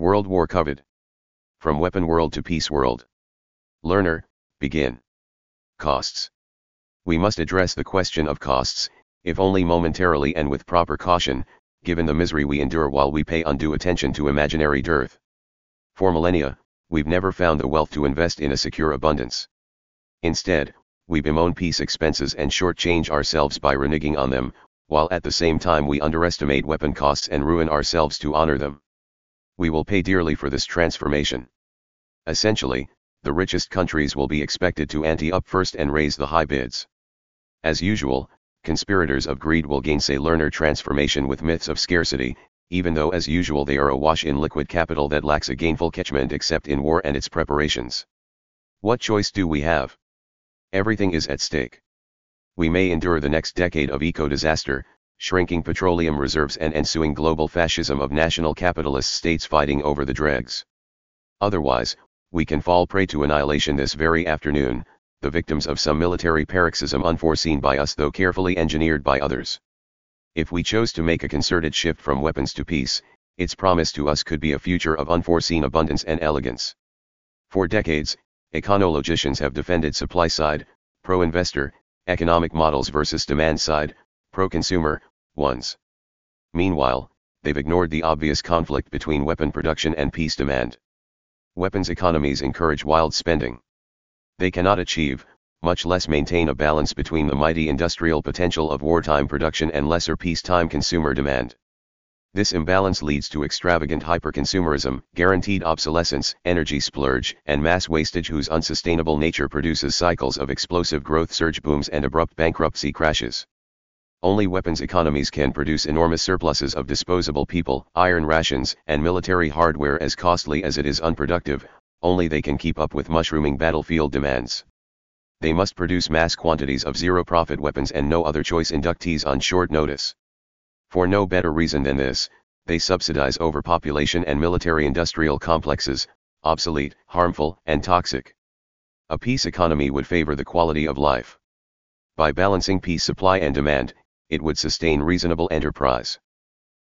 World War Covered. From Weapon World to Peace World. Learner, begin. Costs. We must address the question of costs, if only momentarily and with proper caution, given the misery we endure while we pay undue attention to imaginary dearth. For millennia, we've never found the wealth to invest in a secure abundance. Instead, we bemoan peace expenses and shortchange ourselves by reneging on them, while at the same time we underestimate weapon costs and ruin ourselves to honor them. We will pay dearly for this transformation. Essentially, the richest countries will be expected to ante up first and raise the high bids. As usual, conspirators of greed will gainsay learner transformation with myths of scarcity, even though as usual they are awash in liquid capital that lacks a gainful catchment except in war and its preparations. What choice do we have? Everything is at stake. We may endure the next decade of eco-disaster, shrinking petroleum reserves and ensuing global fascism of national capitalist states fighting over the dregs. Otherwise, we can fall prey to annihilation this very afternoon, the victims of some military paroxysm unforeseen by us though carefully engineered by others. If we chose to make a concerted shift from weapons to peace, its promise to us could be a future of unforeseen abundance and elegance. For decades, econologicians have defended supply side, pro investor, economic models versus demand side, pro consumer, ones. Meanwhile, they've ignored the obvious conflict between weapon production and peace demand. Weapons economies encourage wild spending they cannot achieve, much less maintain a balance between the mighty industrial potential of wartime production and lesser peacetime consumer demand. This imbalance leads to extravagant hyperconsumerism, guaranteed obsolescence, energy splurge, and mass wastage whose unsustainable nature produces cycles of explosive growth surge booms and abrupt bankruptcy crashes. Only weapons economies can produce enormous surpluses of disposable people, iron rations, and military hardware as costly as it is unproductive, only they can keep up with mushrooming battlefield demands. They must produce mass quantities of zero-profit weapons and no other choice inductees on short notice. For no better reason than this, they subsidize overpopulation and military-industrial complexes, obsolete, harmful, and toxic. A peace economy would favor the quality of life. By balancing peace supply and demand, it would sustain reasonable enterprise.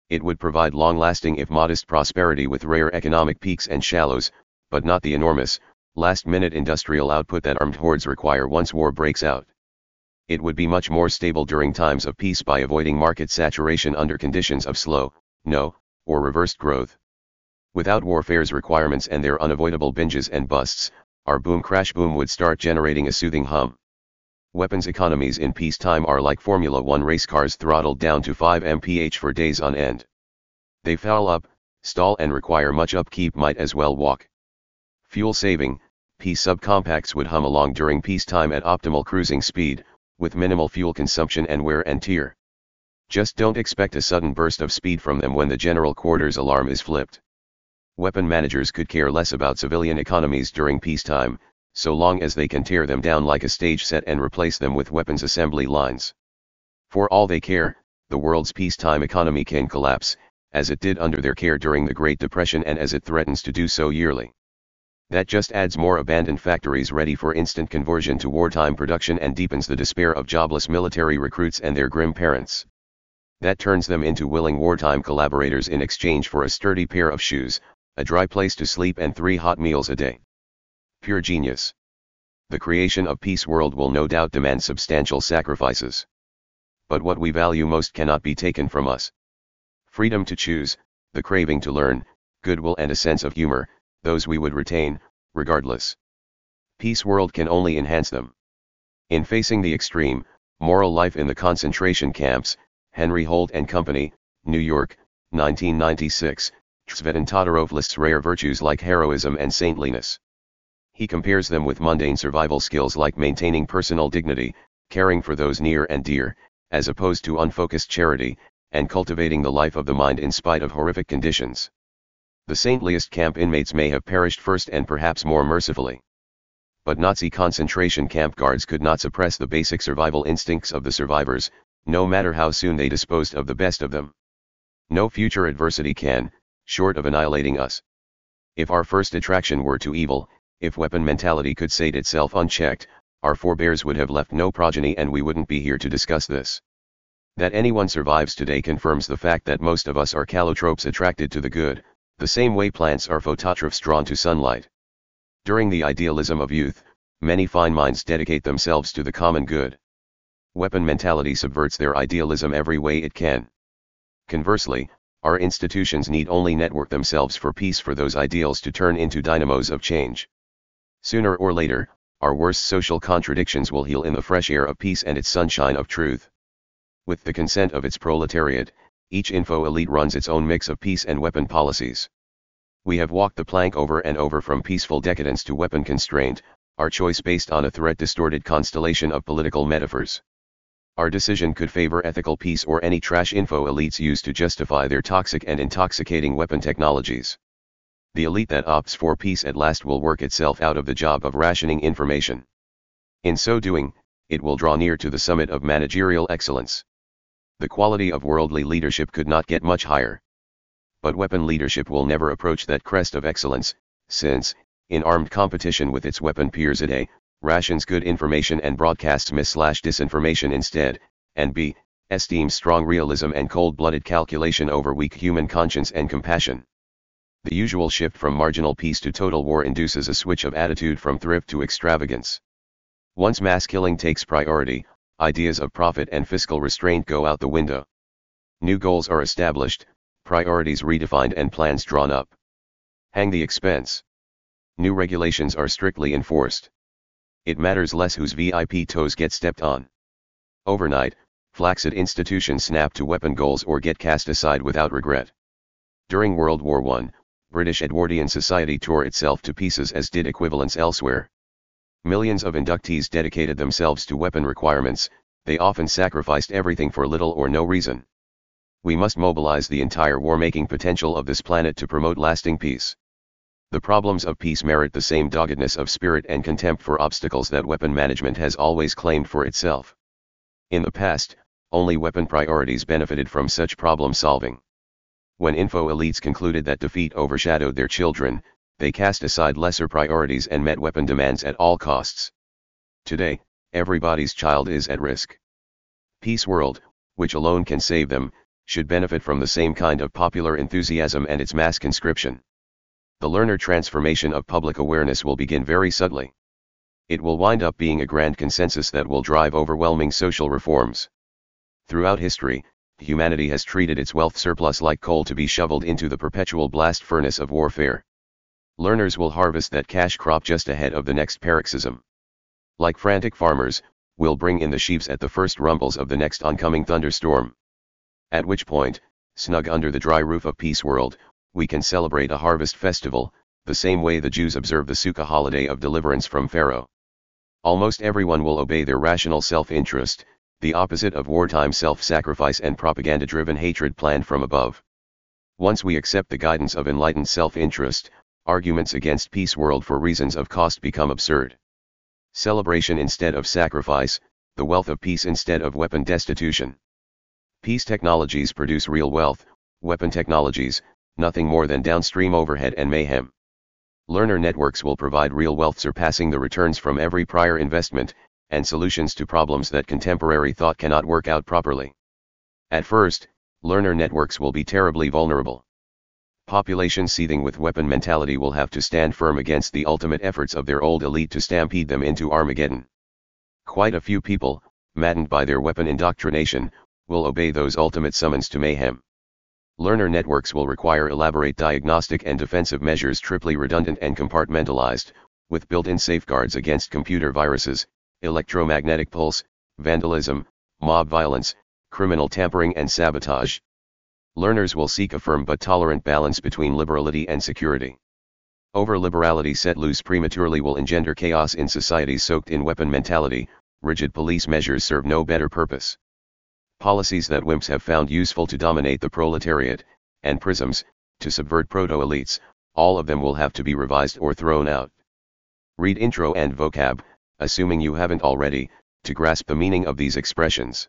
It would provide long-lasting if modest prosperity with rare economic peaks and shallows, but not the enormous, last-minute industrial output that armed hordes require once war breaks out. It would be much more stable during times of peace by avoiding market saturation under conditions of slow, no, or reversed growth. Without warfare's requirements and their unavoidable binges and busts, our boom crash boom would start generating a soothing hum. Weapons economies in peacetime are like Formula One race cars throttled down to 5 mph for days on end. They foul up, stall and require much upkeep might as well walk. Fuel saving, Peace subcompacts would hum along during peacetime at optimal cruising speed, with minimal fuel consumption and wear and tear. Just don't expect a sudden burst of speed from them when the general quarters alarm is flipped. Weapon managers could care less about civilian economies during peacetime, so long as they can tear them down like a stage set and replace them with weapons assembly lines. For all they care, the world's peacetime economy can collapse, as it did under their care during the Great Depression and as it threatens to do so yearly. That just adds more abandoned factories ready for instant conversion to wartime production and deepens the despair of jobless military recruits and their grim parents. That turns them into willing wartime collaborators in exchange for a sturdy pair of shoes, a dry place to sleep and three hot meals a day. Pure genius. The creation of peace world will no doubt demand substantial sacrifices. But what we value most cannot be taken from us. Freedom to choose, the craving to learn, goodwill and a sense of humor, those we would retain, regardless. Peace world can only enhance them. In facing the extreme, moral life in the concentration camps, Henry Holt and Company, New York, 1996, Tzvetan Todorov lists rare virtues like heroism and saintliness. He compares them with mundane survival skills like maintaining personal dignity, caring for those near and dear, as opposed to unfocused charity, and cultivating the life of the mind in spite of horrific conditions the saintliest camp inmates may have perished first and perhaps more mercifully. But Nazi concentration camp guards could not suppress the basic survival instincts of the survivors, no matter how soon they disposed of the best of them. No future adversity can, short of annihilating us. If our first attraction were to evil, if weapon mentality could sate itself unchecked, our forebears would have left no progeny and we wouldn't be here to discuss this. That anyone survives today confirms the fact that most of us are callotropes attracted to the good, The same way plants are phototrophs drawn to sunlight. During the idealism of youth, many fine minds dedicate themselves to the common good. Weapon mentality subverts their idealism every way it can. Conversely, our institutions need only network themselves for peace for those ideals to turn into dynamos of change. Sooner or later, our worst social contradictions will heal in the fresh air of peace and its sunshine of truth. With the consent of its proletariat, each info elite runs its own mix of peace and weapon policies. We have walked the plank over and over from peaceful decadence to weapon constraint, our choice based on a threat distorted constellation of political metaphors. Our decision could favor ethical peace or any trash info elites use to justify their toxic and intoxicating weapon technologies. The elite that opts for peace at last will work itself out of the job of rationing information. In so doing, it will draw near to the summit of managerial excellence. The quality of worldly leadership could not get much higher. But weapon leadership will never approach that crest of excellence, since, in armed competition with its weapon peers a rations good information and broadcasts mis-disinformation instead, and b. esteems strong realism and cold-blooded calculation over weak human conscience and compassion. The usual shift from marginal peace to total war induces a switch of attitude from thrift to extravagance. Once mass killing takes priority, ideas of profit and fiscal restraint go out the window. New goals are established, priorities redefined and plans drawn up. Hang the expense. New regulations are strictly enforced it matters less whose VIP toes get stepped on. Overnight, flaccid institutions snap to weapon goals or get cast aside without regret. During World War I, British Edwardian society tore itself to pieces as did equivalents elsewhere. Millions of inductees dedicated themselves to weapon requirements, they often sacrificed everything for little or no reason. We must mobilize the entire war-making potential of this planet to promote lasting peace. The problems of peace merit the same doggedness of spirit and contempt for obstacles that weapon management has always claimed for itself. In the past, only weapon priorities benefited from such problem solving. When info elites concluded that defeat overshadowed their children, they cast aside lesser priorities and met weapon demands at all costs. Today, everybody's child is at risk. Peace World, which alone can save them, should benefit from the same kind of popular enthusiasm and its mass conscription the learner transformation of public awareness will begin very subtly. It will wind up being a grand consensus that will drive overwhelming social reforms. Throughout history, humanity has treated its wealth surplus like coal to be shoveled into the perpetual blast furnace of warfare. Learners will harvest that cash crop just ahead of the next paroxysm. Like frantic farmers, will bring in the sheaves at the first rumbles of the next oncoming thunderstorm. At which point, snug under the dry roof of Peace World, we can celebrate a harvest festival, the same way the Jews observe the Sukkah holiday of deliverance from Pharaoh. Almost everyone will obey their rational self-interest, the opposite of wartime self-sacrifice and propaganda-driven hatred planned from above. Once we accept the guidance of enlightened self-interest, arguments against peace world for reasons of cost become absurd. Celebration instead of sacrifice, the wealth of peace instead of weapon destitution. Peace technologies produce real wealth, weapon technologies, nothing more than downstream overhead and mayhem. Learner networks will provide real wealth surpassing the returns from every prior investment, and solutions to problems that contemporary thought cannot work out properly. At first, learner networks will be terribly vulnerable. Population seething with weapon mentality will have to stand firm against the ultimate efforts of their old elite to stampede them into Armageddon. Quite a few people, maddened by their weapon indoctrination, will obey those ultimate summons to mayhem. Learner networks will require elaborate diagnostic and defensive measures triply redundant and compartmentalized, with built-in safeguards against computer viruses, electromagnetic pulse, vandalism, mob violence, criminal tampering and sabotage. Learners will seek a firm but tolerant balance between liberality and security. Over-liberality set loose prematurely will engender chaos in societies soaked in weapon mentality, rigid police measures serve no better purpose policies that wimps have found useful to dominate the proletariat, and prisms, to subvert proto-elites, all of them will have to be revised or thrown out. Read intro and vocab, assuming you haven't already, to grasp the meaning of these expressions.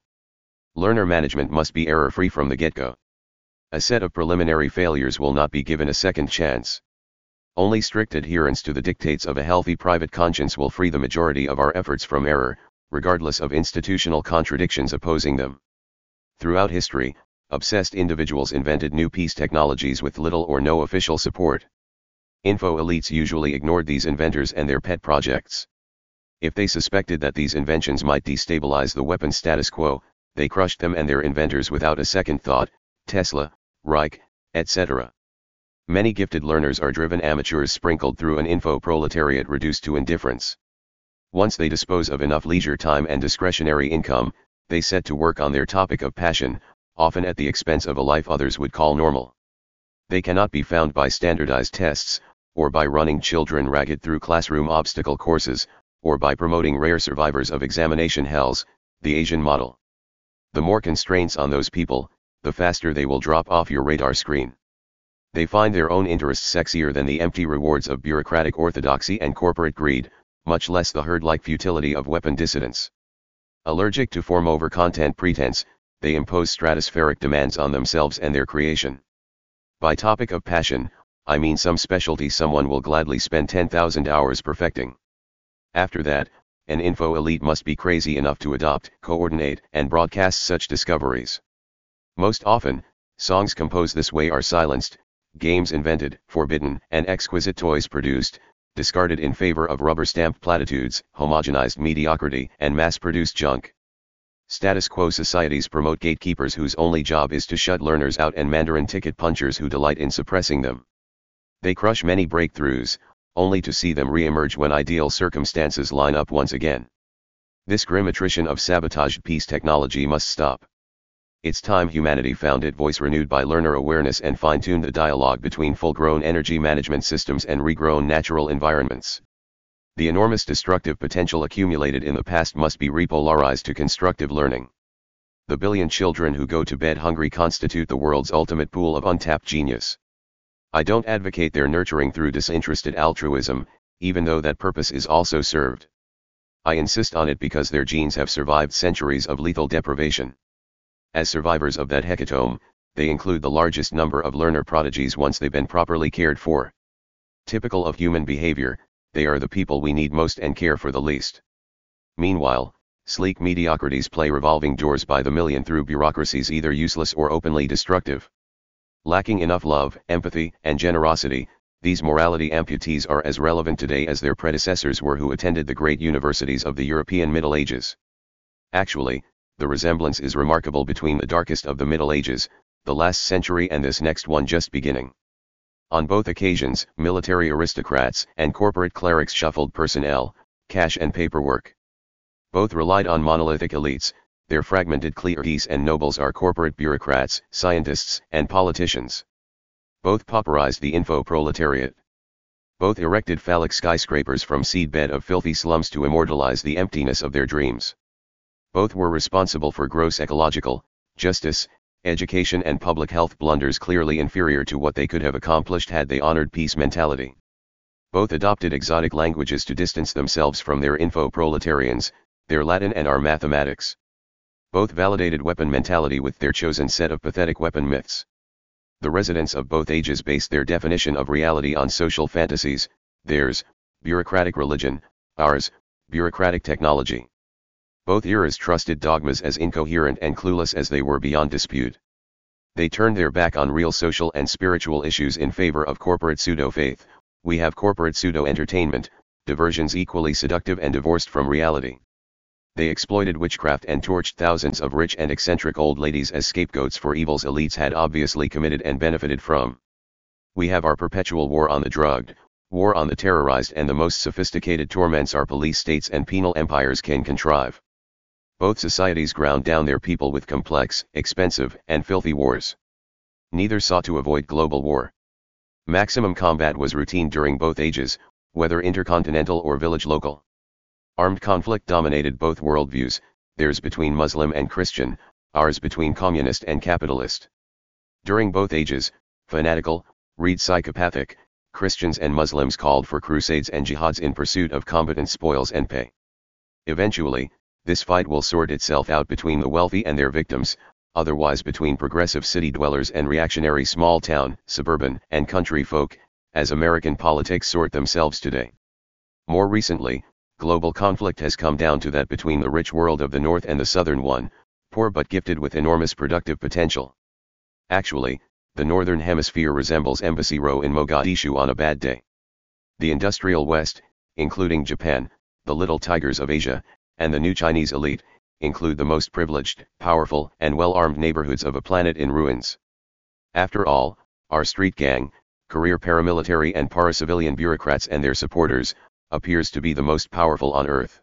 Learner management must be error-free from the get-go. A set of preliminary failures will not be given a second chance. Only strict adherence to the dictates of a healthy private conscience will free the majority of our efforts from error, regardless of institutional contradictions opposing them. Throughout history, obsessed individuals invented new peace technologies with little or no official support. Info elites usually ignored these inventors and their pet projects. If they suspected that these inventions might destabilize the weapon status quo, they crushed them and their inventors without a second thought, Tesla, Reich, etc. Many gifted learners are driven amateurs sprinkled through an info proletariat reduced to indifference. Once they dispose of enough leisure time and discretionary income, they set to work on their topic of passion, often at the expense of a life others would call normal. They cannot be found by standardized tests, or by running children ragged through classroom obstacle courses, or by promoting rare survivors of examination hells, the Asian model. The more constraints on those people, the faster they will drop off your radar screen. They find their own interests sexier than the empty rewards of bureaucratic orthodoxy and corporate greed, much less the herd-like futility of weapon dissidence. Allergic to form over content pretense, they impose stratospheric demands on themselves and their creation. By topic of passion, I mean some specialty someone will gladly spend 10,000 hours perfecting. After that, an info elite must be crazy enough to adopt, coordinate, and broadcast such discoveries. Most often, songs composed this way are silenced, games invented, forbidden, and exquisite toys produced, discarded in favor of rubber-stamped platitudes, homogenized mediocrity, and mass-produced junk. Status quo societies promote gatekeepers whose only job is to shut learners out and Mandarin ticket punchers who delight in suppressing them. They crush many breakthroughs, only to see them re-emerge when ideal circumstances line up once again. This grim attrition of sabotaged peace technology must stop. It's time humanity found its voice renewed by learner awareness and fine-tuned the dialogue between full-grown energy management systems and regrown natural environments. The enormous destructive potential accumulated in the past must be repolarized to constructive learning. The billion children who go to bed hungry constitute the world's ultimate pool of untapped genius. I don't advocate their nurturing through disinterested altruism, even though that purpose is also served. I insist on it because their genes have survived centuries of lethal deprivation. As survivors of that hecatomb, they include the largest number of learner prodigies once they've been properly cared for. Typical of human behavior, they are the people we need most and care for the least. Meanwhile, sleek mediocrities play revolving doors by the million through bureaucracies either useless or openly destructive. Lacking enough love, empathy, and generosity, these morality amputees are as relevant today as their predecessors were who attended the great universities of the European Middle Ages. Actually, the resemblance is remarkable between the darkest of the Middle Ages, the last century and this next one just beginning. On both occasions, military aristocrats and corporate clerics shuffled personnel, cash and paperwork. Both relied on monolithic elites, their fragmented cliques and nobles are corporate bureaucrats, scientists, and politicians. Both pauperized the info proletariat. Both erected phallic skyscrapers from seedbed of filthy slums to immortalize the emptiness of their dreams. Both were responsible for gross ecological, justice, education and public health blunders clearly inferior to what they could have accomplished had they honored peace mentality. Both adopted exotic languages to distance themselves from their info-proletarians, their Latin and our mathematics. Both validated weapon mentality with their chosen set of pathetic weapon myths. The residents of both ages based their definition of reality on social fantasies, theirs, bureaucratic religion, ours, bureaucratic technology. Both eras trusted dogmas as incoherent and clueless as they were beyond dispute. They turned their back on real social and spiritual issues in favor of corporate pseudo-faith, we have corporate pseudo-entertainment, diversions equally seductive and divorced from reality. They exploited witchcraft and torched thousands of rich and eccentric old ladies as scapegoats for evils elites had obviously committed and benefited from. We have our perpetual war on the drugged, war on the terrorized and the most sophisticated torments our police states and penal empires can contrive. Both societies ground down their people with complex, expensive, and filthy wars. Neither sought to avoid global war. Maximum combat was routine during both ages, whether intercontinental or village local. Armed conflict dominated both worldviews, theirs between Muslim and Christian, ours between communist and capitalist. During both ages, fanatical, read psychopathic, Christians and Muslims called for crusades and jihads in pursuit of combatant spoils and pay. Eventually, this fight will sort itself out between the wealthy and their victims, otherwise between progressive city dwellers and reactionary small town, suburban, and country folk, as American politics sort themselves today. More recently, global conflict has come down to that between the rich world of the North and the Southern one, poor but gifted with enormous productive potential. Actually, the northern hemisphere resembles Embassy Row in Mogadishu on a bad day. The industrial West, including Japan, the little tigers of Asia, and the new Chinese elite, include the most privileged, powerful, and well-armed neighborhoods of a planet in ruins. After all, our street gang, career paramilitary and para-civilian bureaucrats and their supporters, appears to be the most powerful on earth.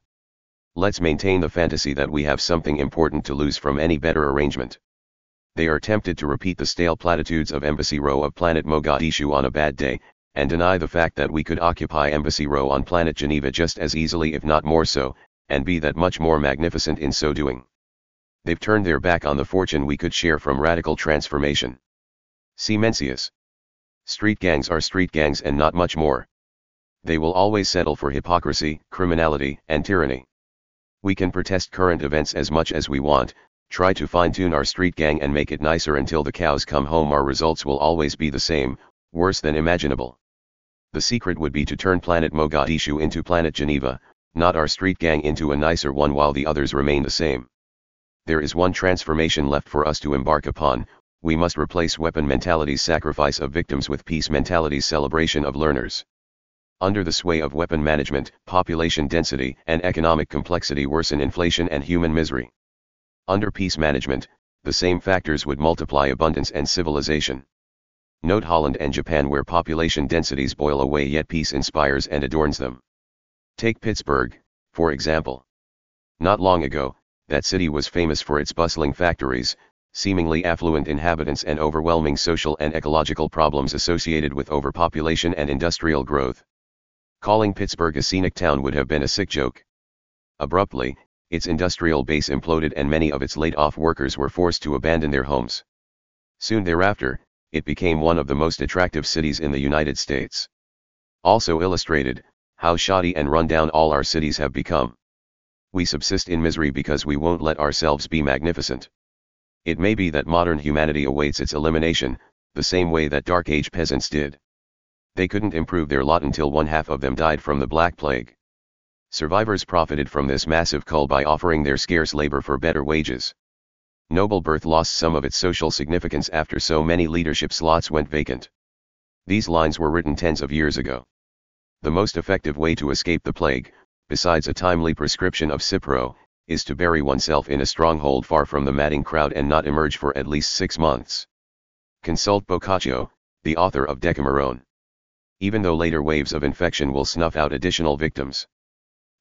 Let's maintain the fantasy that we have something important to lose from any better arrangement. They are tempted to repeat the stale platitudes of Embassy Row of planet Mogadishu on a bad day, and deny the fact that we could occupy Embassy Row on planet Geneva just as easily if not more so, and be that much more magnificent in so doing. They've turned their back on the fortune we could share from radical transformation. See Mencius. Street gangs are street gangs and not much more. They will always settle for hypocrisy, criminality, and tyranny. We can protest current events as much as we want, try to fine-tune our street gang and make it nicer until the cows come home our results will always be the same, worse than imaginable. The secret would be to turn Planet Mogadishu into Planet Geneva, not our street gang into a nicer one while the others remain the same. There is one transformation left for us to embark upon, we must replace weapon mentality's sacrifice of victims with peace mentality's celebration of learners. Under the sway of weapon management, population density and economic complexity worsen inflation and human misery. Under peace management, the same factors would multiply abundance and civilization. Note Holland and Japan where population densities boil away yet peace inspires and adorns them. Take Pittsburgh, for example. Not long ago, that city was famous for its bustling factories, seemingly affluent inhabitants and overwhelming social and ecological problems associated with overpopulation and industrial growth. Calling Pittsburgh a scenic town would have been a sick joke. Abruptly, its industrial base imploded and many of its laid-off workers were forced to abandon their homes. Soon thereafter, it became one of the most attractive cities in the United States. Also illustrated, how shoddy and run-down all our cities have become. We subsist in misery because we won't let ourselves be magnificent. It may be that modern humanity awaits its elimination, the same way that Dark Age peasants did. They couldn't improve their lot until one half of them died from the Black Plague. Survivors profited from this massive cull by offering their scarce labor for better wages. Noble birth lost some of its social significance after so many leadership slots went vacant. These lines were written tens of years ago. The most effective way to escape the plague, besides a timely prescription of Cipro, is to bury oneself in a stronghold far from the madding crowd and not emerge for at least six months. Consult Boccaccio, the author of Decameron. Even though later waves of infection will snuff out additional victims.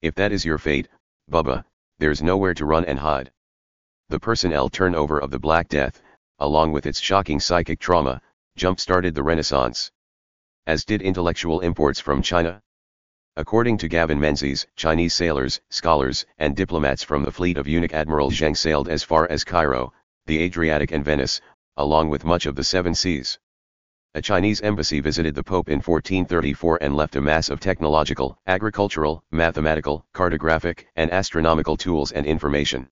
If that is your fate, Bubba, there's nowhere to run and hide. The personnel turnover of the Black Death, along with its shocking psychic trauma, jump-started the Renaissance as did intellectual imports from China. According to Gavin Menzies, Chinese sailors, scholars, and diplomats from the fleet of eunuch Admiral Zheng sailed as far as Cairo, the Adriatic and Venice, along with much of the Seven Seas. A Chinese embassy visited the Pope in 1434 and left a mass of technological, agricultural, mathematical, cartographic, and astronomical tools and information.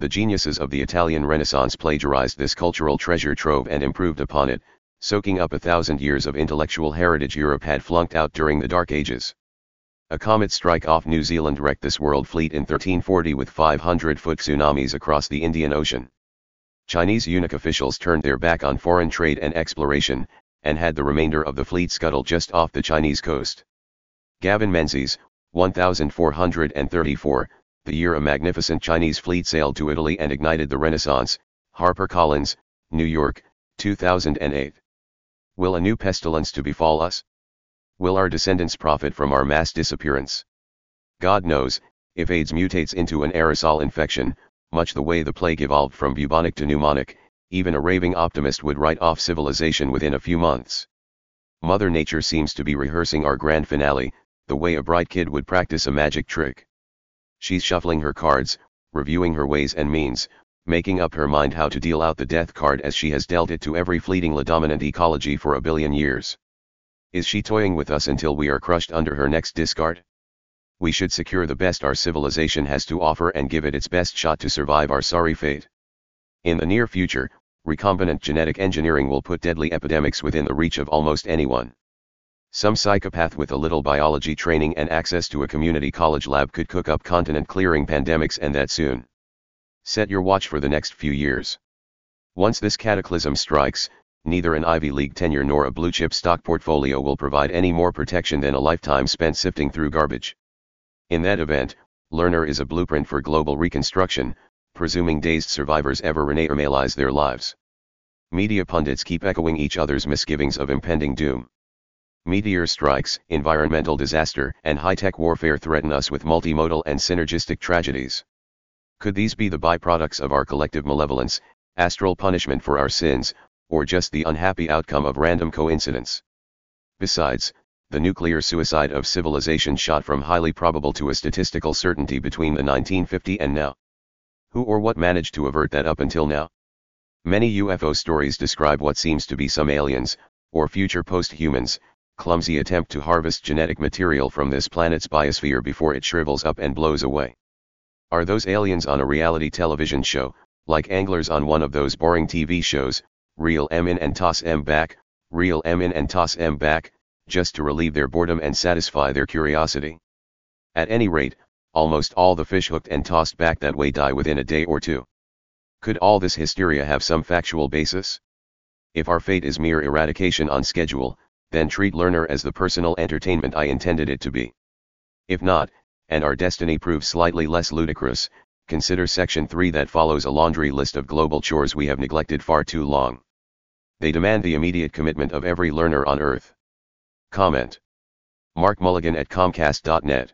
The geniuses of the Italian Renaissance plagiarized this cultural treasure trove and improved upon it, soaking up a thousand years of intellectual heritage Europe had flunked out during the Dark Ages. A comet strike off New Zealand wrecked this world fleet in 1340 with 500-foot tsunamis across the Indian Ocean. Chinese eunuch officials turned their back on foreign trade and exploration, and had the remainder of the fleet scuttle just off the Chinese coast. Gavin Menzies, 1434, the year a magnificent Chinese fleet sailed to Italy and ignited the Renaissance, HarperCollins, New York, 2008. Will a new pestilence to befall us? Will our descendants profit from our mass disappearance? God knows, if AIDS mutates into an aerosol infection, much the way the plague evolved from bubonic to pneumonic, even a raving optimist would write off civilization within a few months. Mother Nature seems to be rehearsing our grand finale, the way a bright kid would practice a magic trick. She's shuffling her cards, reviewing her ways and means, making up her mind how to deal out the death card as she has dealt it to every fleeting dominant ecology for a billion years. Is she toying with us until we are crushed under her next discard? We should secure the best our civilization has to offer and give it its best shot to survive our sorry fate. In the near future, recombinant genetic engineering will put deadly epidemics within the reach of almost anyone. Some psychopath with a little biology training and access to a community college lab could cook up continent clearing pandemics and that soon. Set your watch for the next few years. Once this cataclysm strikes, neither an Ivy League tenure nor a blue chip stock portfolio will provide any more protection than a lifetime spent sifting through garbage. In that event, Learner is a blueprint for global reconstruction, presuming dazed survivors ever renaturalize their lives. Media pundits keep echoing each other's misgivings of impending doom. Meteor strikes, environmental disaster, and high-tech warfare threaten us with multimodal and synergistic tragedies. Could these be the byproducts of our collective malevolence, astral punishment for our sins, or just the unhappy outcome of random coincidence? Besides, the nuclear suicide of civilization shot from highly probable to a statistical certainty between the 1950 and now. Who or what managed to avert that up until now? Many UFO stories describe what seems to be some aliens, or future post-humans, clumsy attempt to harvest genetic material from this planet's biosphere before it shrivels up and blows away. Are those aliens on a reality television show, like anglers on one of those boring TV shows, reel M in and toss M back, reel M in and toss M back, just to relieve their boredom and satisfy their curiosity? At any rate, almost all the fish hooked and tossed back that way die within a day or two. Could all this hysteria have some factual basis? If our fate is mere eradication on schedule, then treat learner as the personal entertainment I intended it to be. If not, and our destiny proves slightly less ludicrous, consider section 3 that follows a laundry list of global chores we have neglected far too long. They demand the immediate commitment of every learner on earth. Comment. Mark Mulligan at Comcast.net